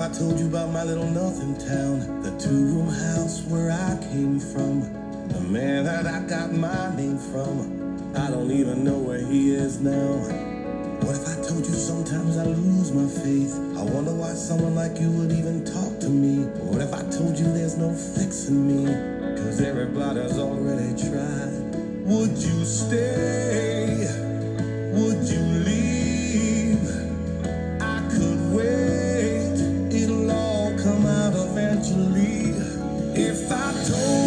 I told you about my little nothing town? The two room house where I came from. The man that I got my name from. I don't even know where he is now. What if I told you sometimes I lose my faith? I wonder why someone like you would even talk to me. What if I told you there's no fixing me? Cause everybody's already tried. Would you stay? October.